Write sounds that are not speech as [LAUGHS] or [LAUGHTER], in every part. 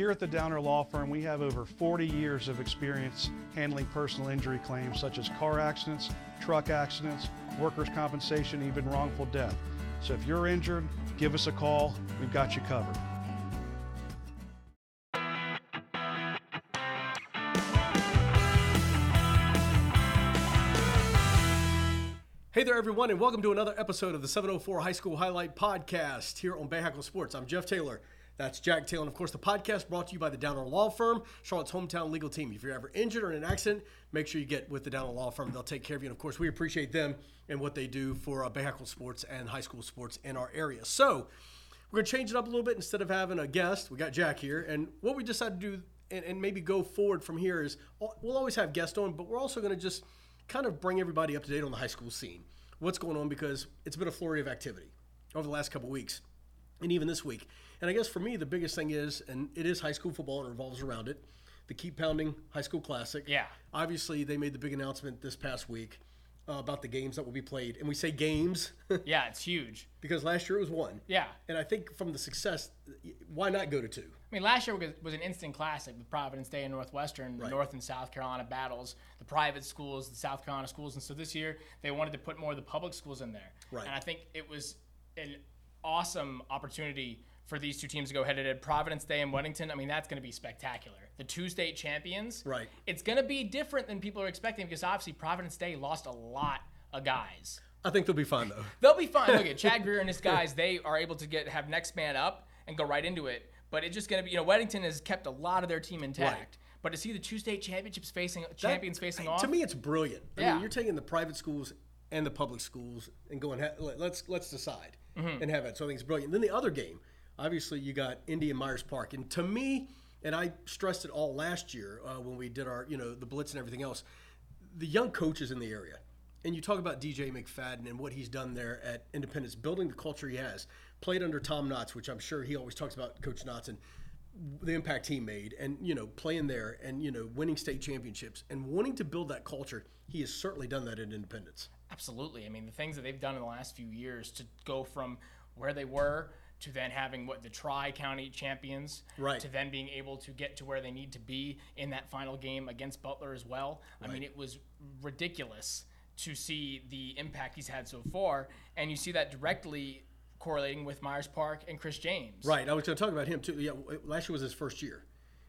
Here at the Downer Law Firm, we have over 40 years of experience handling personal injury claims such as car accidents, truck accidents, workers' compensation, even wrongful death. So if you're injured, give us a call. We've got you covered. Hey there, everyone, and welcome to another episode of the 704 High School Highlight Podcast here on Bay Hackle Sports. I'm Jeff Taylor. That's Jack Taylor. And of course, the podcast brought to you by the Downer Law Firm, Charlotte's hometown legal team. If you're ever injured or in an accident, make sure you get with the Downer Law Firm. They'll take care of you. And of course, we appreciate them and what they do for uh, Bay Hackle sports and high school sports in our area. So, we're going to change it up a little bit. Instead of having a guest, we got Jack here. And what we decided to do and, and maybe go forward from here is we'll always have guests on, but we're also going to just kind of bring everybody up to date on the high school scene what's going on because it's been a flurry of activity over the last couple weeks and even this week. And I guess for me, the biggest thing is, and it is high school football and it revolves around it, the Keep Pounding High School Classic. Yeah. Obviously, they made the big announcement this past week uh, about the games that will be played. And we say games [LAUGHS] Yeah, it's huge. because last year it was one. Yeah. And I think from the success, why not go to two? I mean, last year was, an instant classic with Providence Day and Northwestern, the Right. North and South Carolina battles, the private schools, the South Carolina schools. And so this year, they wanted to put more of the public schools in there. Right. And I think it was an awesome opportunity for these two teams to go head to head. Providence Day and Weddington, I mean, that's going to be spectacular. The two state champions. Right. It's going to be different than people are expecting because obviously Providence Day lost a lot of guys. I think they'll be fine, though. [LAUGHS] They'll be fine. Look at Chad [LAUGHS] Grier and his guys. They are able to get have next man up and go right into it. But it's just going to be, you know, Weddington has kept a lot of their team intact. Right. But to see the two state championships facing champions That- facing off, to me, it's brilliant. I Yeah. mean, you're taking the private schools and the public schools and going, ha- let- let's let's decide Mm-hmm. and have it. So I think it's brilliant. then the other game, obviously, you got Indy and Myers Park, and to me, and I stressed it all last year uh, when we did our, you know, the blitz and everything else. The young coaches in the area, and you talk about DJ McFadden and what he's done there at Independence, building the culture he has. Played under Tom Knotts, which I'm sure he always talks about, Coach Knotts, and the impact he made and you know playing there and you know winning state championships and wanting to build that culture he has certainly done that at independence absolutely. I mean, the things that they've done in the last few years to go from where they were to then having what the Tri County champions, Right. To then being able to get to where they need to be in that final game against Butler as well. I mean, it was ridiculous to see the impact he's had so far, and you see that directly correlating with Myers Park and Chris James. right i was going to talk about him too yeah last year was his first year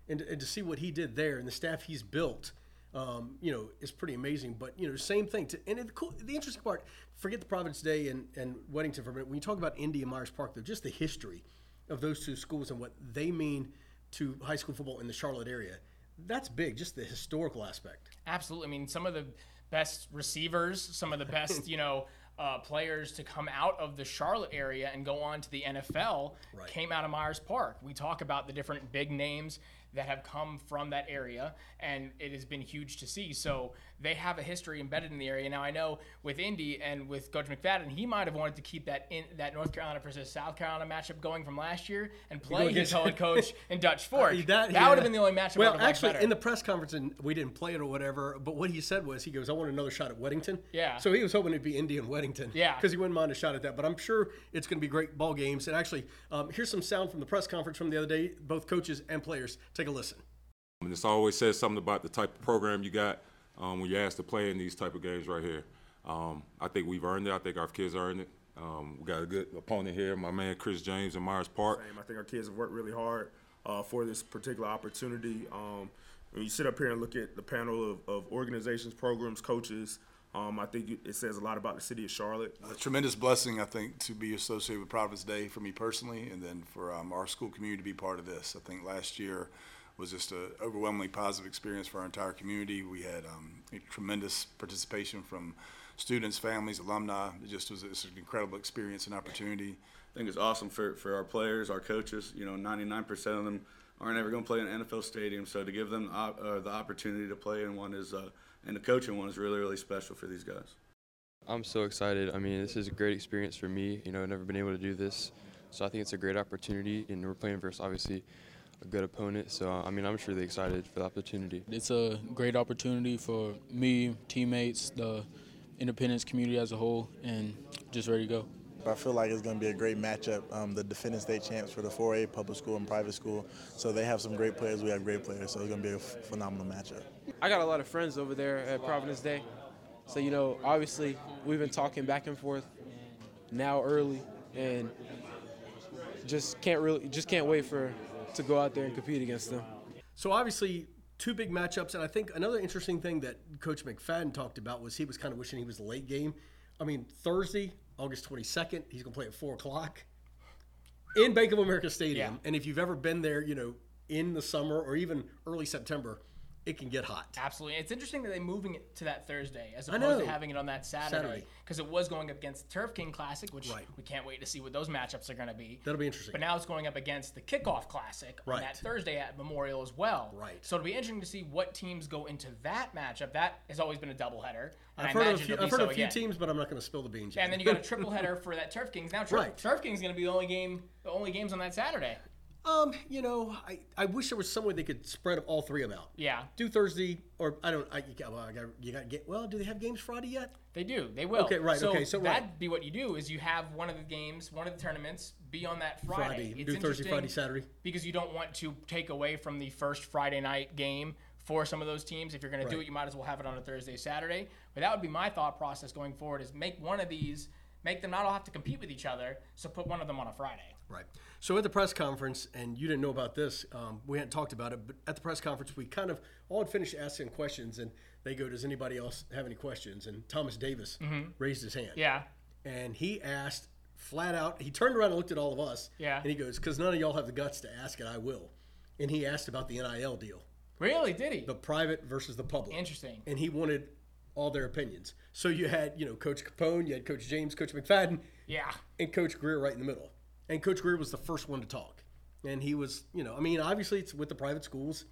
and, and to see what he did there and the staff he's built um, you know is pretty amazing but you know same thing to, and the, cool, the interesting part forget the providence day and, and weddington for a minute when you talk about indy and myers park though just the history of those two schools and what they mean to high school football in the charlotte area that's big just the historical aspect Absolutely. I mean, some of the best receivers, some of the best, [LAUGHS] you know, uh, players to come out of the Charlotte area and go on to the NFL Right. came out of Myers Park. We talk about the different big names that have come from that area, and it has been huge to see. So they have a history embedded in the area. Now I know with Indy and with Coach McFadden, he might have wanted to keep that in that North Carolina versus South Carolina matchup going from last year and play his against- head [LAUGHS] coach in Dutch Fork. Uh, that yeah. would have been the only matchup. I Well, would have actually, in the press conference, and we didn't play it or whatever, but what he said was, he goes, "I want another shot at Weddington." Yeah. So he was hoping it'd be Indy and Weddington. Yeah. Because he wouldn't mind a shot at that. But I'm sure it's going to be great ball games. And actually, um, here's some sound from the press conference from the other day. Both coaches and players. Take a listen. And this always says something about the type of program you got um, when you're asked to play in these type of games right here. Um, I think we've earned it. I think our kids earned it. Um, we got a good opponent here, my man Chris James in Myers Park. same. I think our kids have worked really hard uh, for this particular opportunity. Um, when you sit up here and look at the panel of, of organizations, programs, coaches, um, I think it says a lot about the city of Charlotte. a tremendous blessing, I think, to be associated with Providence Day for me personally, and then for um, our school community to be part of this. I think last year was just an overwhelmingly positive experience for our entire community. We had um, tremendous participation from students, families, alumni. It just was it's an incredible experience and opportunity. I think it's awesome for, for our players, our coaches. You know, 99% of them aren't ever going to play in an NFL stadium. So to give them op- uh, the opportunity to play in one is, uh, and the coaching one is really, really special for these guys. I'm so excited. I mean, this is a great experience for me. You know, I've never been able to do this, so I think it's a great opportunity. And we're playing versus obviously a good opponent. So I mean, I'm just really excited for the opportunity. It's a great opportunity for me, teammates, the independence community as a whole, and just ready to go. I feel like it's going to be a great matchup. Um, the defending state champs for the 4A public school and private school. So they have some great players. We have great players. So it's going to be a f- phenomenal matchup. I got a lot of friends over there at Providence Day. So, you know, obviously we've been talking back and forth now early and just can't really just can't wait for to go out there and compete against them. So obviously, two big matchups, and I think another interesting thing that Coach McFadden talked about was he was kind of wishing he was the late game. I mean, Thursday, August twenty second, he's going to play at four o'clock in Bank of America Stadium. Yeah. And if you've ever been there, you know, in the summer or even early September, it can get hot. Absolutely. It's interesting that they're moving it to that Thursday as opposed to having it on that Saturday. Because it was going up against the Turf King Classic, which Right. we can't wait to see what those matchups are going to be. That'll be interesting. But now it's going up against the Kickoff Classic Right. on that Thursday at Memorial as well. Right. So it'll be interesting to see what teams go into that matchup. That has always been a doubleheader. and I've I heard of a few, I've heard so a few again. teams, but I'm not going to spill the beans. Yet. and then you got a triple [LAUGHS] header for that Turf Kings. Now, Turf, Right. Turf Kings going to be the only game, the only games on that Saturday. Um, you know, I, I wish there was some way they could spread all three of them out. Yeah. Do Thursday or I don't. I, you got, well, I got you got to get. Well, do they have games Friday yet? They do. They will. Okay, right, So okay, so that'd be what you do is you have one of the games, one of the tournaments, be on that Friday. Friday. It's Do Thursday, Friday, Saturday. because you don't want to take away from the first Friday night game for some of those teams. If you're going to do it, you might as well have it on a Thursday, Saturday. But that would be my thought process going forward: is make one of these, make them not all have to compete with each other. So put one of them on a Friday. Right. So at the press conference, and you didn't know about this, um, we hadn't talked about it, but at the press conference, we kind of all had finished asking questions, and they go, "Does anybody else have any questions?" And Thomas Davis raised his hand. Mm-hmm. Yeah. And he asked flat out. He turned around and looked at all of us. Yeah. And he goes, "Because none of y'all have the guts to ask it, I will." And he asked about the NIL deal, Really? Did he? the private versus the public. Interesting. and he wanted all their opinions. So you had, you know, Coach Capone, you had Coach James, Coach McFadden, Yeah. and Coach Grier right in the middle. And Coach Grier was the first one to talk. And he was, you know, I mean, obviously it's with the private schools.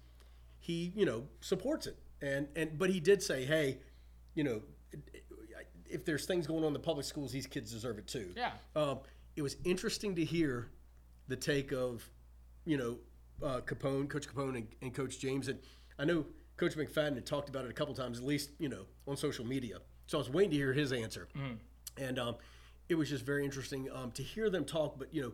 He, you know, supports it. And and but he did say, hey, you know, if there's things going on in the public schools, these kids deserve it too. Yeah. Um, it was interesting to hear the take of, you know, uh, Capone, Coach Capone, and, and Coach James. And I know Coach McFadden had talked about it a couple times, at least you know, on social media. So I was waiting to hear his answer, and um, it was just very interesting um, to hear them talk. But you know,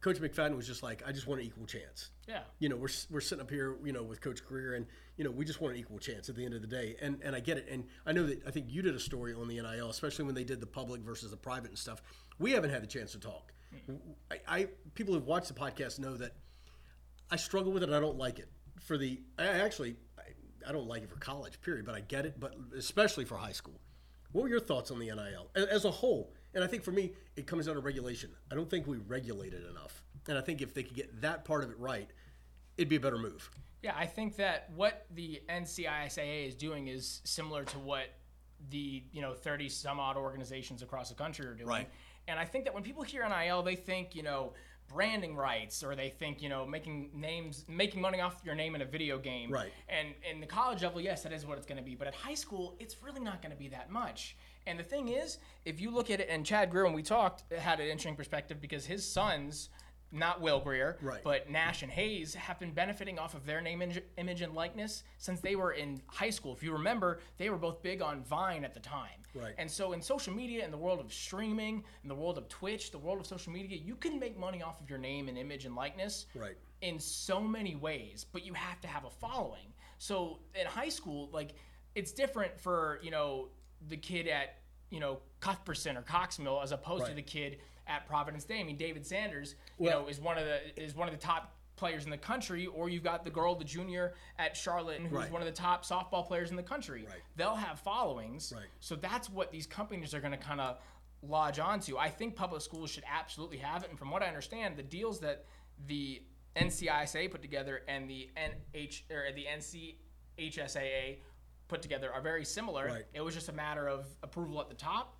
Coach McFadden was just like, "I just want an equal chance." Yeah. You know, we're, we're sitting up here, you know, with Coach Grier, and you know, we just want an equal chance at the end of the day. And and I get it. And I know that I think you did a story on the NIL, especially when they did the public versus the private and stuff. We haven't had the chance to talk. I, I people who've watched the podcast know that I struggle with it. and I don't like it for the. I actually, I, I don't like it for college, period. But I get it. But especially for high school. What were your thoughts on the NIL as a whole? And I think for me, it comes down to regulation. I don't think we regulate it enough. And I think if they could get that part of it right, it'd be a better move. Yeah, I think that what the NCISAA is doing is similar to what the you know 30 some odd organizations across the country are doing. Right. And I think that when people hear NIL, they think you know branding rights or they think you know making names making money off your name in a video game Right. and in the college level yes that is what it's going to be but at high school it's really not going to be that much and the thing is if you look at it and chad grier when we talked had an interesting perspective because his sons not Will Grier, Right. but Nash and Hayes have been benefiting off of their name, image, image, and likeness since they were in high school. If you remember, they were both big on Vine at the time. Right. And so, in social media, in the world of streaming, in the world of Twitch, the world of social media, you can make money off of your name and image and likeness Right. in so many ways, but you have to have a following. So in high school, like it's different for you know the kid at you know Cuthbertson or Cox Mill as opposed to the kid at Providence Day. I mean, David Sanders, you Well- know, is one of the is one of the top players in the country, or you've got the girl, the junior at Charlotte, who's Right. one of the top softball players in the country. Right. They'll have followings. Right. So that's what these companies are going to kind of lodge onto. I think public schools should absolutely have it. And from what I understand, the deals that the NCISA put together and the NH or the NCHSAA put together are very similar. Right. It was just a matter of approval at the top.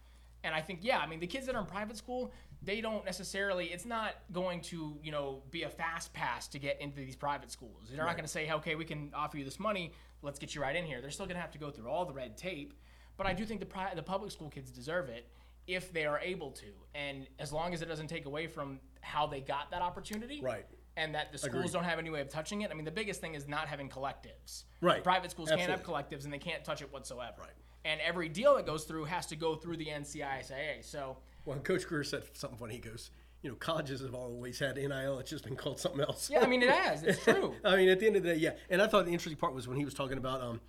And I think, yeah, I mean, the kids that are in private school, they don't necessarily, it's not going to, you know, be a fast pass to get into these private schools. They're not going to say, okay, we can offer you this money, let's get you right in here. They're still going to have to go through all the red tape. But I do think the, pri- the public school kids deserve it if they are able to. And as long as it doesn't take away from how they got that opportunity. Right. And that the schools Agreed. don't have any way of touching it. I mean, the biggest thing is not having collectives. Right. Private schools can't have collectives and they can't touch it whatsoever. Right. And every deal that goes through has to go through the NCISAA. So Well, Coach Grier said something funny. He goes, you know, colleges have always had NIL. It's just been called something else. Yeah, I mean, it has. It's [LAUGHS] true. I mean, at the end of the day, yeah. And I thought the interesting part was when he was talking about, um,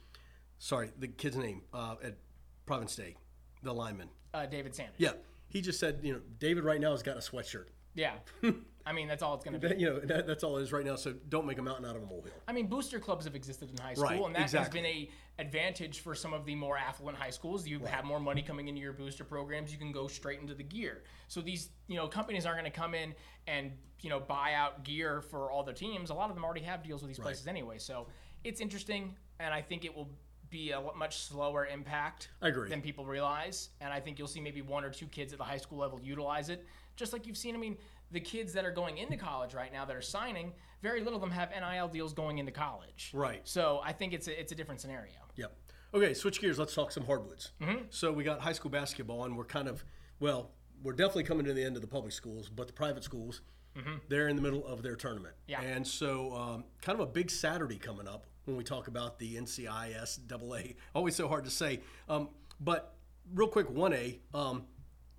sorry, the kid's name uh, at Providence Day, the lineman. Uh, David Sanders. Yeah, he just said, you know, David right now has got a sweatshirt. Yeah. [LAUGHS] I mean, that's all it's going to be. You know, that, that's all it is right now. So don't make a mountain out of a molehill. I mean, booster clubs have existed in high school, Right, and that exactly. has been a advantage for some of the more affluent high schools. You have more money coming into your booster programs. You can go straight into the gear. So these, you know, companies aren't going to come in and you know buy out gear for all their teams. A lot of them already have deals with these places anyway. So it's interesting, and I think it will be a much slower impact I agree. than people realize. And I think you'll see maybe one or two kids at the high school level utilize it, just like you've seen. I mean, the kids that are going into college right now that are signing, very little of them have NIL deals going into college. Right. So I think it's a, it's a different scenario. Yep. Okay, switch gears. Let's talk some hardwoods. So we got high school basketball, and we're kind of, well, we're definitely coming to the end of the public schools, but the private schools, they're in the middle of their tournament. Yeah. And so, um, kind of a big Saturday coming up when we talk about the NCIS AA. [LAUGHS] Always so hard to say. Um, but real quick, 1A, um,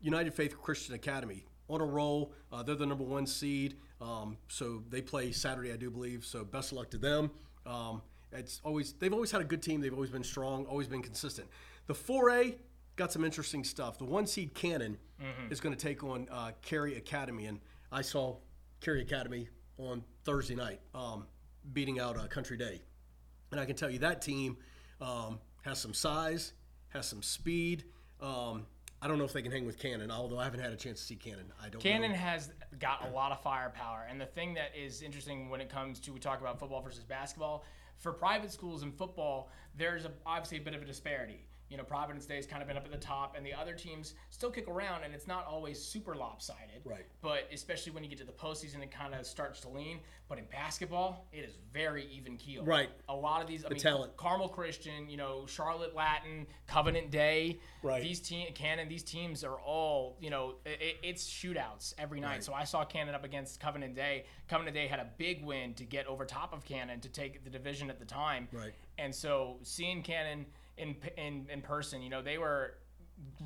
United Faith Christian Academy on a roll. Uh, they're the number one seed. Um, so they play Saturday, I do believe. So best of luck to them. Um, it's always they've always had a good team. They've always been strong, always been consistent. The 4A got some interesting stuff. The one seed Cannon is going to take on uh, Cary Academy, and I saw Cary Academy on Thursday night um, beating out uh, Country Day. And I can tell you that team um, has some size, has some speed. Um, I don't know if they can hang with Cannon, although I haven't had a chance to see Cannon. I don't. Cannon know. has got a lot of firepower, and the thing that is interesting when it comes to we talk about football versus basketball. For private schools in football, there's a, obviously a bit of a disparity. You know, Providence Day has kind of been up at the top, and the other teams still kick around, and it's not always super lopsided. Right. But especially when you get to the postseason, it kind of starts to lean. But in basketball, it is very even keel. Right. A lot of these, I mean, talent. Carmel Christian, you know, Charlotte Latin, Covenant Day. Right. These team, Cannon, these teams are all, you know, it, it's shootouts every night. Right. So I saw Cannon up against Covenant Day. Covenant Day had a big win to get over top of Cannon to take the division at the time. Right. And so seeing Cannon in in, in person, you know, they were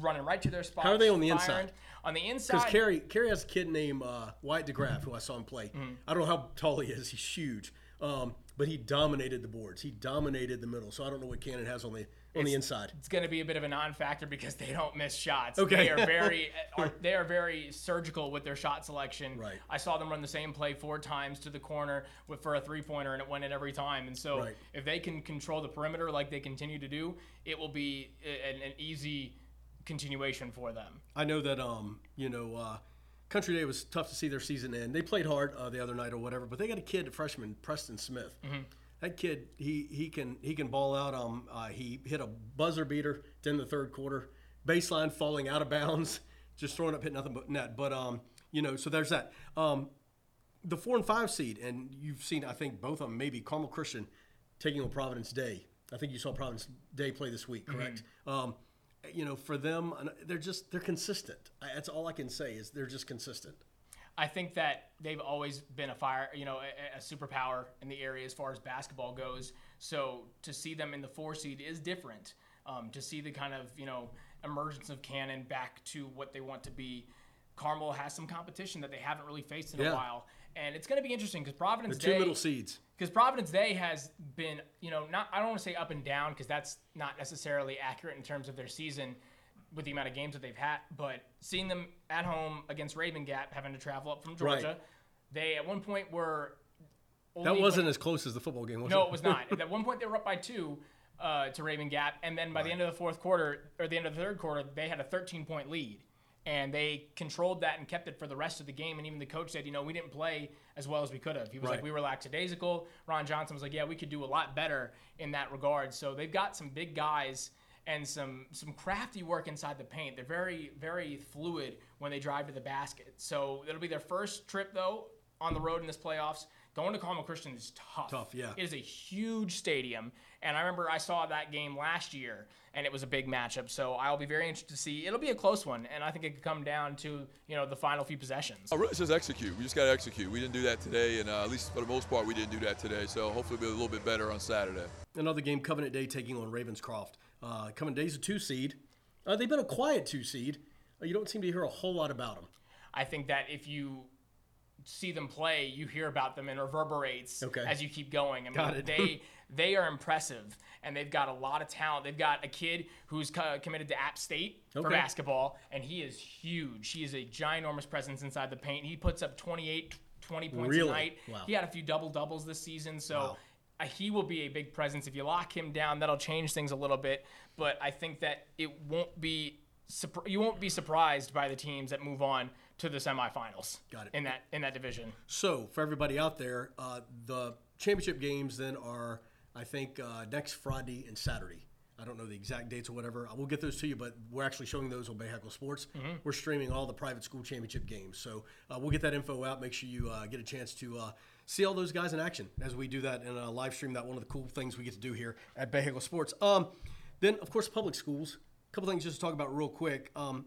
running right to their spot. How are they on the inside? On the inside, Because Cary Cary has a kid named uh, Wyatt DeGraff, who I saw him play. Mm-hmm. I don't know how tall he is. He's huge, um, but he dominated the boards. He dominated the middle. So I don't know what Cannon has on the on the inside. it's going to be a bit of a non-factor because they don't miss shots. Okay. They are very [LAUGHS] are, they are very surgical with their shot selection. Right. I saw them run the same play four times to the corner with for a three-pointer and it went in every time. And so Right. if they can control the perimeter like they continue to do, it will be an, an easy continuation for them. I know that um, you know, uh, Country Day was tough to see their season end. They played hard uh, the other night or whatever, but they got a kid, a freshman, Preston Smith. That kid, he he can he can ball out. Um, uh, he hit a buzzer beater in the third quarter, baseline falling out of bounds, [LAUGHS] just throwing up, hit nothing but net. But um, you know, so there's that. Um, the four and five seed, and you've seen, I think, both of them, maybe Carmel Christian taking on Providence Day. I think you saw Providence Day play this week, correct? Um, you know, for them, they're just they're consistent. I, that's all I can say is they're just consistent. I think that they've always been a fire, you know, a, a superpower in the area as far as basketball goes. So to see them in the four seed is different. Um, to see the kind of you know emergence of Cannon back to what they want to be. Carmel has some competition that they haven't really faced in Yeah. a while, and it's going to be interesting because Providence The two Day, middle seeds. because Providence Day has been, you know, not I don't want to say up and down because that's not necessarily accurate in terms of their season with the amount of games that they've had. But seeing them at home against Rabun Gap, having to travel up from Georgia, Right. they at one point were. That wasn't as close as the football game, was no, it was not. At one point, they were up by two uh, to Rabun Gap, and then by the end of the fourth quarter or the end of the third quarter, they had a 13 point lead, and they controlled that and kept it for the rest of the game. And even the coach said, you know, we didn't play as well as we could have. He was Right. like, we were lackadaisical. Ron Johnson was like, yeah, we could do a lot better in that regard. So they've got some big guys. And some some crafty work inside the paint. They're very very fluid when they drive to the basket. So it'll be their first trip though on the road in this playoffs. Going to Carmel Christian is tough. Tough, yeah. It is a huge stadium, and I remember I saw that game last year, and it was a big matchup. So I'll be very interested to see. It'll be a close one, and I think it could come down to you know the final few possessions. Uh, It's just execute. We just got to execute. We didn't do that today, and uh, at least for the most part, we didn't do that today. So hopefully, we'll be a little bit better on Saturday. Another game, Covenant Day taking on Ravenscroft. Uh, Covenant Day's a two seed. Uh, they've been a quiet two seed. You don't seem to hear a whole lot about them. I think that if you see them play, you hear about them and reverberates Okay. as you keep going. I mean, Got it. they [LAUGHS] they are impressive and they've got a lot of talent. They've got a kid who's co- committed to App State for basketball, and he is huge. He is a ginormous presence inside the paint. He puts up 28, 20 points Really? a night. Wow. He had a few double doubles this season, so. Wow. He will be a big presence. If you lock him down, that'll change things a little bit. But I think that it won't be you won't be surprised by the teams that move on to the semifinals. Got it. In that in that division. So, for everybody out there, uh, the championship games then are, I think, uh, next Friday and Saturday. I don't know the exact dates or whatever. I will get those to you, but we're actually showing those on Bay Heckle Sports. Mm-hmm. We're streaming all the private school championship games. So, uh, we'll get that info out. Make sure you uh, get a chance to uh, see all those guys in action as we do that in a live stream. That one of the cool things we get to do here at Bay Heckle Sports. Um, then, of course, public schools. A couple things just to talk about real quick. Um,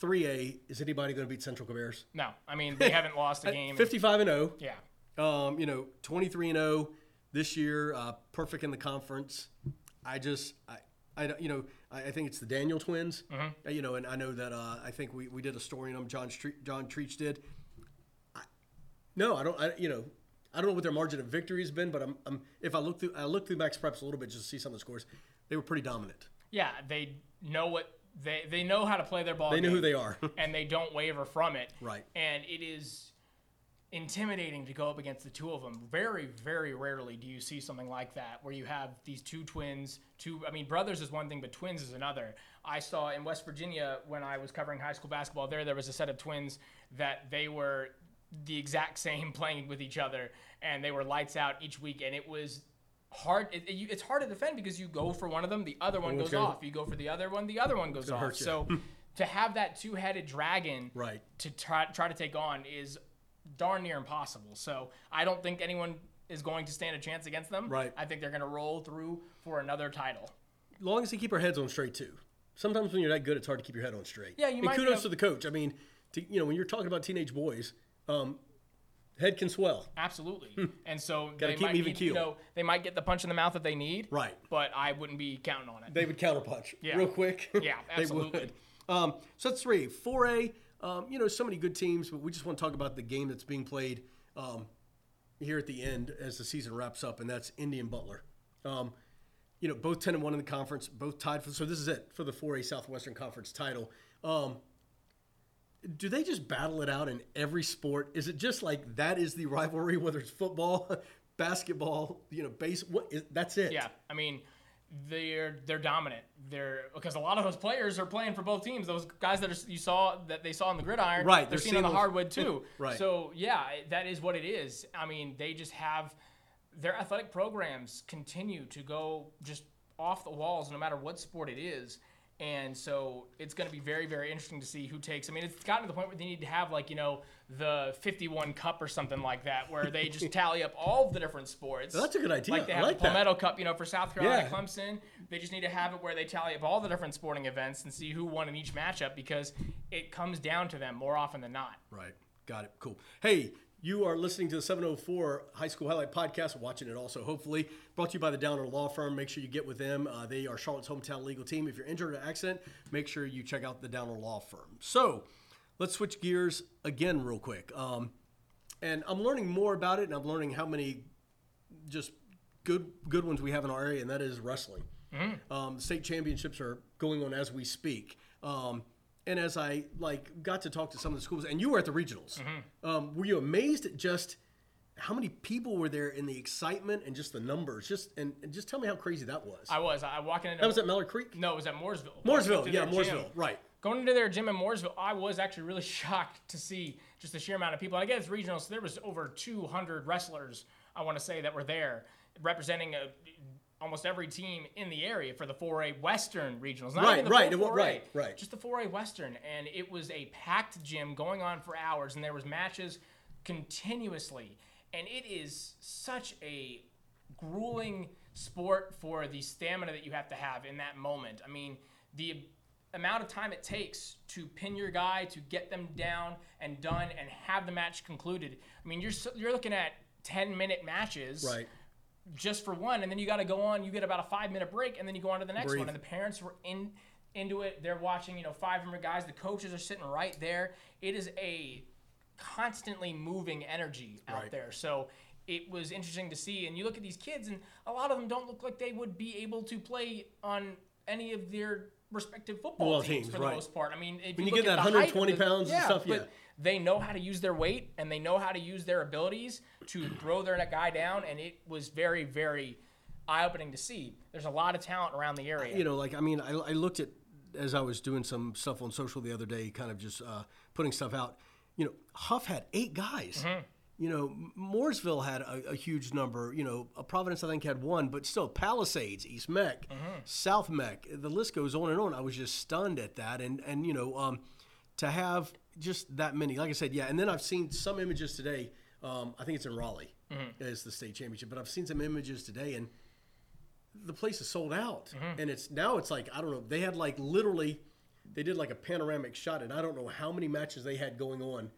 3A, is anybody going to beat Central Cabarrus? No, I mean they haven't [LAUGHS] lost a game. 55 and 0. Yeah. Um, you know, 23 and 0 this year, uh, perfect in the conference. I just, I, I don't- you know, I, I think it's the Daniel twins. Uh, You know, and I know that uh, I think we, we did a story on them. John Street, John Treach did. I, no, I don't. I, you know, I don't know what their margin of victory has been, but I'm, I'm if I look through, I look through Max Preps a little bit just to see some of the scores. They were pretty dominant. Yeah, they know what they they know how to play their ball. They know who they are. [LAUGHS] and they don't waver from it. Right. And it is intimidating to go up against the two of them. Very, very rarely do you see something like that where you have these two twins. Two, I mean, brothers is one thing, but twins is another. I saw in West Virginia when I was covering high school basketball there, there was a set of twins that they were the exact same [LAUGHS] playing with each other, and they were lights out each week, and it was hard. It, it- you- it's hard to defend because you go for one of them, the other one goes gonna- off. You go for the other one, the other one goes off. So [LAUGHS] to have that two-headed dragon Right. to try try to take on is darn near impossible. So I don't think anyone is going to stand a chance against them. Right. I think they're going to roll through for another title. As long as they keep our heads on straight too. Sometimes when you're that good, it's hard to keep your head on straight. Yeah, you and might kudos to the coach. I mean, to, you know, when you're talking about teenage boys, um, head can swell. Absolutely. and so Hmm. Gotta they keep might even need, you keel. know, they might get the punch in the mouth that they need. Right. But I wouldn't be counting on it. They would counterpunch Yeah. real quick. [LAUGHS] Yeah, [LAUGHS] they would. Um, so that's three. 4A, um, you know, so many good teams, but we just want to talk about the game that's being played um, here at the end as the season wraps up, and that's Indian Butler. Um, you know, both 10 and 1 in the conference, both tied for, so this is it for the 4A Southwestern Conference title. Um, do they just battle it out in every sport? Is it just like that is the rivalry, whether it's football, [LAUGHS] basketball, you know, base? What is, that's it. Yeah, I mean, they're they're dominant. They're because a lot of those players are playing for both teams. Those guys that are, you saw that they saw on the gridiron, Right, They're, they're seeing on the those- hardwood too. [LAUGHS] Right. So yeah, that is what it is. I mean, they just have their athletic programs continue to go just off the walls, no matter what sport it is. And so it's going to be very, very interesting to see who takes. I mean, it's gotten to the point where they need to have like you know the 51 Cup or something like that, where they just [LAUGHS] tally up all the different sports. That's a good idea. Like they I have like the that. Palmetto Cup, you know, for South Carolina, Yeah. Clemson. They just need to have it where they tally up all the different sporting events and see who won in each matchup because it comes down to them more often than not. Right. Got it. Cool. Hey, you are listening to the 704 High School Highlight Podcast, watching it also, hopefully. Brought to you by the Downer Law Firm. Make sure you get with them. Uh, they are Charlotte's hometown legal team. If you're injured in an accident, make sure you check out the Downer Law Firm. So let's switch gears again, real quick. Um, and I'm learning more about it, and I'm learning how many just good good ones we have in our area, and that is wrestling. Um, state championships are going on as we speak. Um, and as I like got to talk to some of the schools, and you were at the regionals, um, were you amazed at just how many people were there in the excitement and just the numbers? Just and, and just tell me how crazy that was. I was. I walking into that was at Mallard Creek. no, it was at Mooresville. Mooresville, yeah, Mooresville, gym. right. Going into their gym in Mooresville, I was actually really [LAUGHS] shocked to see just the sheer amount of people. And I guess it's regional, so there was over 200 wrestlers. I want to say that were there representing a, almost every team in the area for the 4A Western regionals. Not Right, right, full it wa- 4A, right, right. Just the 4A Western, and it was a packed gym going on for hours, and there was matches continuously, and it is such a grueling sport for the stamina that you have to have in that moment. I mean, the amount of time it takes to pin your guy, to get them down and done, and have the match concluded. I mean, you're you're looking at 10 minute matches, Right. Just for one, and then you got to go on. You get about a five minute break, and then you go on to the next Breathe. one. And the parents were in into it. They're watching, you know, 500 guys. The coaches are sitting right there. It is a constantly moving energy out Right. there. So it was interesting to see. And you look at these kids, and a lot of them don't look like they would be able to play on any of their respective football Well, teams, teams, for the most part. I mean, if When you, you get at that the height of 120 the- pounds and stuff, but yeah. They know how to use their weight and they know how to use their abilities to throw their guy down, and it was very, very eye-opening to see. There's a lot of talent around the area. you know, like I mean, I, I looked at as I was doing some stuff on social the other day, kind of just uh, putting stuff out. You know, Hough had eight guys. You know, Mooresville had a, a huge number. You know, uh, Providence I think had one, but still Palisades, East Meck, South Meck. The list goes on and on. I was just stunned at that, and and you know, um, to have just that many. Like I said, yeah. And then I've seen some images today. Um, I think it's in Raleigh as the state championship, but I've seen some images today, and the place is sold out Mm-hmm. and it's now it's like i don't know they had like literally they did like a panoramic shot and i don't know how many matches they had going on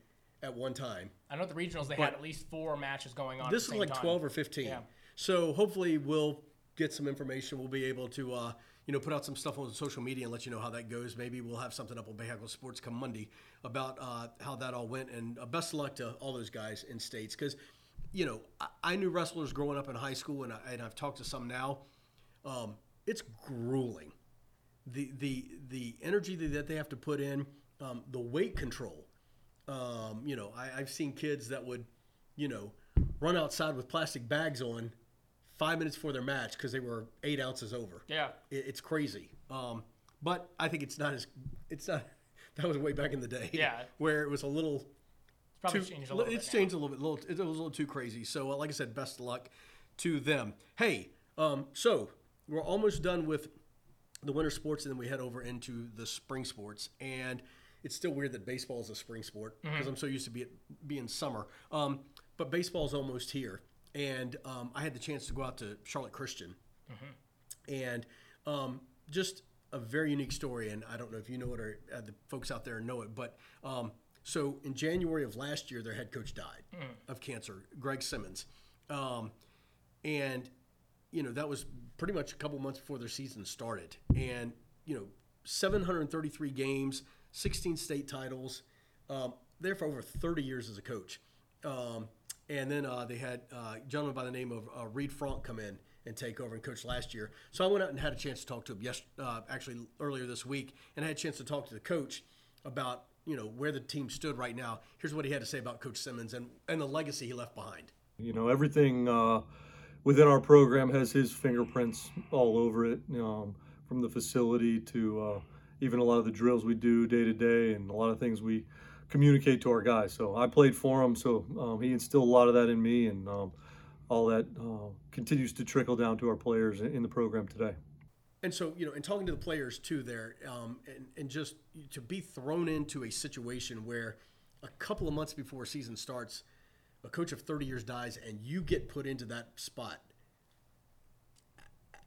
at one time I know at the regionals they had at least four matches going on. this is like time. 12 or 15 Yeah. so hopefully we'll get some information we'll be able to uh, you know put out some stuff on social media and let you know how that goes. Maybe we'll have something up on Bayhackle Sports come Monday about uh, how that all went. And uh, best of luck to all those guys in states. Because you know I, I knew wrestlers growing up in high school and, I, and I've talked to some now. Um, it's grueling. The the the energy that they have to put in, um, the weight control. Um, you know, I, I've seen kids that would, you know, run outside with plastic bags on five minutes before their match because they were eight ounces over. Yeah. It, it's crazy. Um, but I think it's not as it's not. [LAUGHS] That was way back in the day. Yeah. where it was a little It's probably too- changed a little It's bit now. changed a little bit. Little, it was a little too crazy. So, uh, like I said, best of luck to them. Hey, um, so we're almost done with the winter sports, and then we head over into the spring sports. And it's still weird that baseball is a spring sport because I'm so used to be being summer. Um, but baseball's almost here, and um, I had the chance to go out to Charlotte Christian and um, just a very unique story. And I don't know if you know it or uh, the folks out there know it, but um, so in January of last year, their head coach died of cancer, Greg Simmons, um, and you know that was pretty much a couple months before their season started, and you know 733 games, 16 state titles, um, there for over 30 years as a coach. And then uh, they had uh, a gentleman by the name of uh, Reed Frank come in and take over and coach last year. So I went out and had a chance to talk to him yes, uh, actually earlier this week, and I had a chance to talk to the coach about you know where the team stood right now. Here's what he had to say about Coach Simmons and, and the legacy he left behind. You know, everything uh, within our program has his fingerprints all over it, um, from the facility to uh, even a lot of the drills we do day to day and a lot of things we communicate to our guys. So I played for him, so um, he instilled a lot of that in me, and um, all that uh, continues to trickle down to our players in in the program today. And so, you know, and talking to the players too there, um, and, and just to be thrown into a situation where a couple of months before season starts, a coach of 30 years dies and you get put into that spot.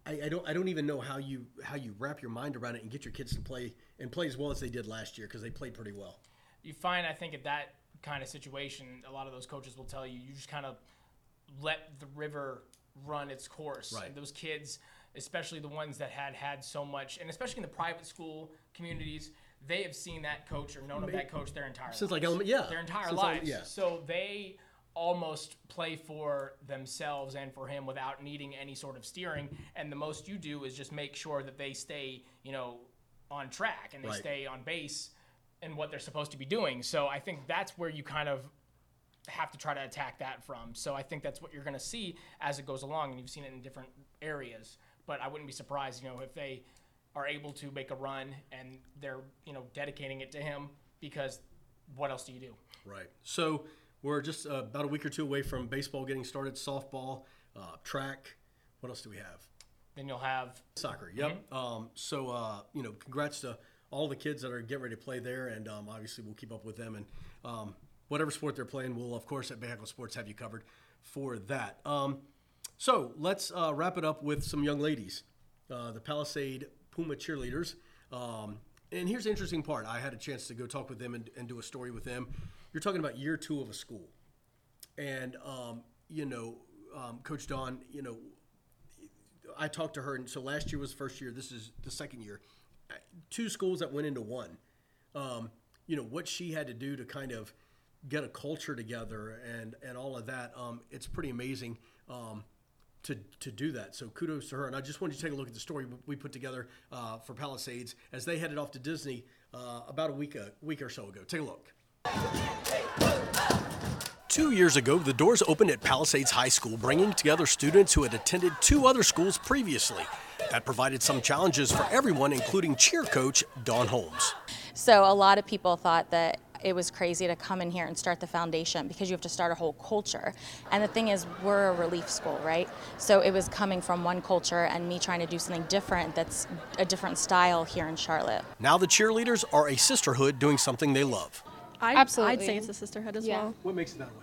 I, I don't I don't even know how you how you wrap your mind around it and get your kids to play and play as well as they did last year because they played pretty well. You find I think at that kind of situation, a lot of those coaches will tell you you just kind of let the river run its course. Right. And those kids, especially the ones that had had so much, and especially in the private school communities, they have seen that coach or known of that coach their entire Since, like, lives. element- yeah. their entire Since, like, lives. yeah. So they almost play for themselves and for him without needing any sort of steering. And the most you do is just make sure that they stay, you know, on track and they Right. stay on base and what they're supposed to be doing. So I think that's where you kind of have to try to attack that from. So I think that's what you're going to see as it goes along, and you've seen it in different areas. But I wouldn't be surprised, you know, if they are able to make a run and they're, you know, dedicating it to him because what else do you do? Right. So we're just uh, about a week or two away from baseball getting started, softball, uh, track. What else do we have? Then you'll have Soccer. Yep. Um, so uh, you know, congrats to all the kids that are getting ready to play there, and um, obviously we'll keep up with them and um, whatever sport they're playing, we'll of course at Bayhackle Sports have you covered for that. Um, so let's uh, wrap it up with some young ladies, uh, the Palisade Puma cheerleaders. Um, and here's the interesting part: I had a chance to go talk with them and, and do a story with them. You're talking about year two of a school, and um, you know, Coach Dawn, you know, I talked to her, and so last year was the first year. This is the second year, two schools that went into one. Um, you know what she had to do to kind of get a culture together and and all of that. Um, it's pretty amazing. Um, to, to do that. So kudos to her. And I just wanted to take a look at the story we put together uh, for Palisades as they headed off to Disney uh, about a week a week or so ago. Take a look. Two years ago, the doors opened at Palisades High School, bringing together students who had attended two other schools previously. That provided some challenges for everyone, including cheer coach Dawn Holmes. So, a lot of people thought that it was crazy to come in here and start the foundation because you have to start a whole culture. And the thing is, we're a relief school, right? So it was coming from one culture and me trying to do something different that's a different style here in Charlotte. Now the cheerleaders are a sisterhood doing something they love. I'd, Absolutely. I'd say it's a sisterhood as Yeah. well. What makes it that way?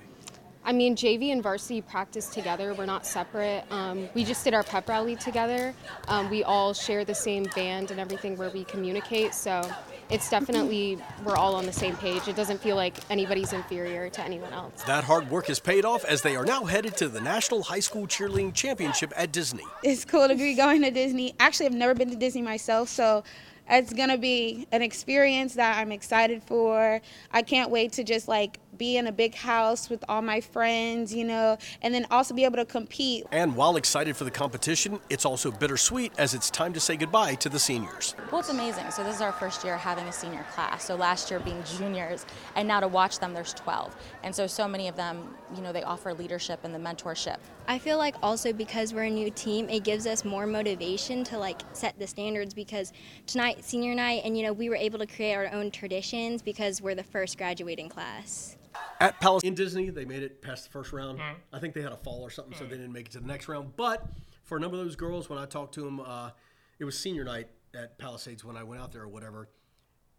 I mean, JV and varsity practice together. We're not separate. Um, we just did our pep rally together. Um, we all share the same band and everything where we communicate. So it's definitely, we're all on the same page. It doesn't feel like anybody's inferior to anyone else. That hard work has paid off as they are now headed to the National High School Cheerleading Championship at Disney. It's cool to be going to Disney. Actually, I've never been to Disney myself, so it's gonna be an experience that I'm excited for. I can't wait to just like be in a big house with all my friends, you know, and then also be able to compete. And while excited for the competition, it's also bittersweet as it's time to say goodbye to the seniors. Well, it's amazing. So, this is our first year having a senior class. So, last year being juniors, and now to watch them, there's 12. And so, so many of them, you know, they offer leadership and the mentorship. I feel like also because we're a new team, it gives us more motivation to like set the standards because tonight, senior night, and you know, we were able to create our own traditions because we're the first graduating class. At Palace in Disney, they made it past the first round. I think they had a fall or something, so they didn't make it to the next round. But for a number of those girls, when I talked to them, uh, it was senior night at Palisades when I went out there or whatever.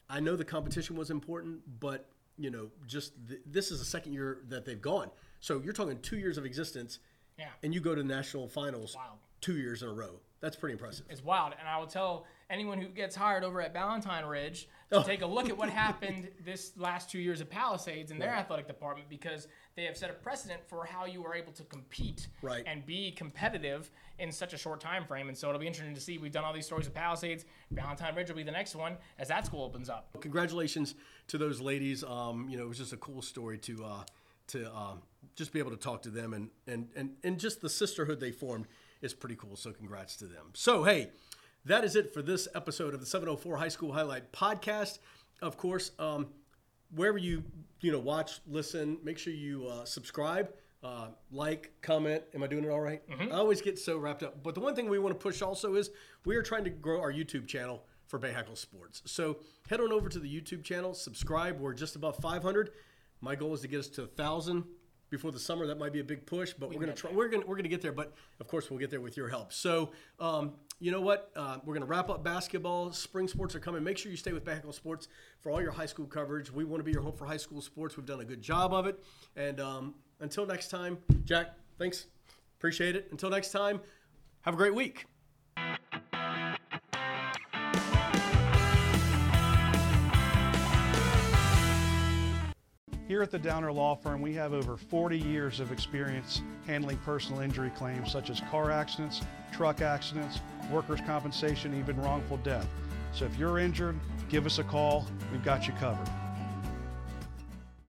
I know the competition was important, but you know, just th- this is the second year that they've gone. So you're talking two years of existence, Yeah. and you go to national finals two years in a row. That's pretty impressive. It's wild. And I will tell anyone who gets hired over at Valentine Ridge to Oh. take a look at what [LAUGHS] happened this last two years at Palisades in their Right. athletic department because they have set a precedent for how you are able to compete Right. and be competitive in such a short time frame. And so it'll be interesting to see. We've done all these stories at Palisades. Valentine Ridge will be the next one as that school opens up. Congratulations to those ladies. Um, you know, it was just a cool story to uh, to um, just be able to talk to them and, and and and just the sisterhood they formed is pretty cool. So congrats to them. So hey, that is it for this episode of the 704 High School Highlight Podcast. Of course, um, wherever you you know watch, listen, make sure you uh, subscribe. Uh, like, comment. Am I doing it all right? I always get so wrapped up. But the one thing we want to push also is we are trying to grow our YouTube channel for Bay Hackle Sports. So head on over to the YouTube channel, subscribe. We're just above 500. My goal is to get us to 1,000 before the summer. That might be a big push, but we are gonna try. We're gonna we're gonna get there. But of course, we'll get there with your help. So um, you know what? Uh, we're gonna wrap up basketball. Spring sports are coming. Make sure you stay with Bay Sports for all your high school coverage. We want to be your home for high school sports. We've done a good job of it. And um, until next time, Jack. Thanks. Appreciate it. Until next time, have a great week. Here at the Downer Law Firm, we have over 40 years of experience handling personal injury claims such as car accidents, truck accidents, workers' compensation, even wrongful death. So if you're injured, give us a call. We've got you covered.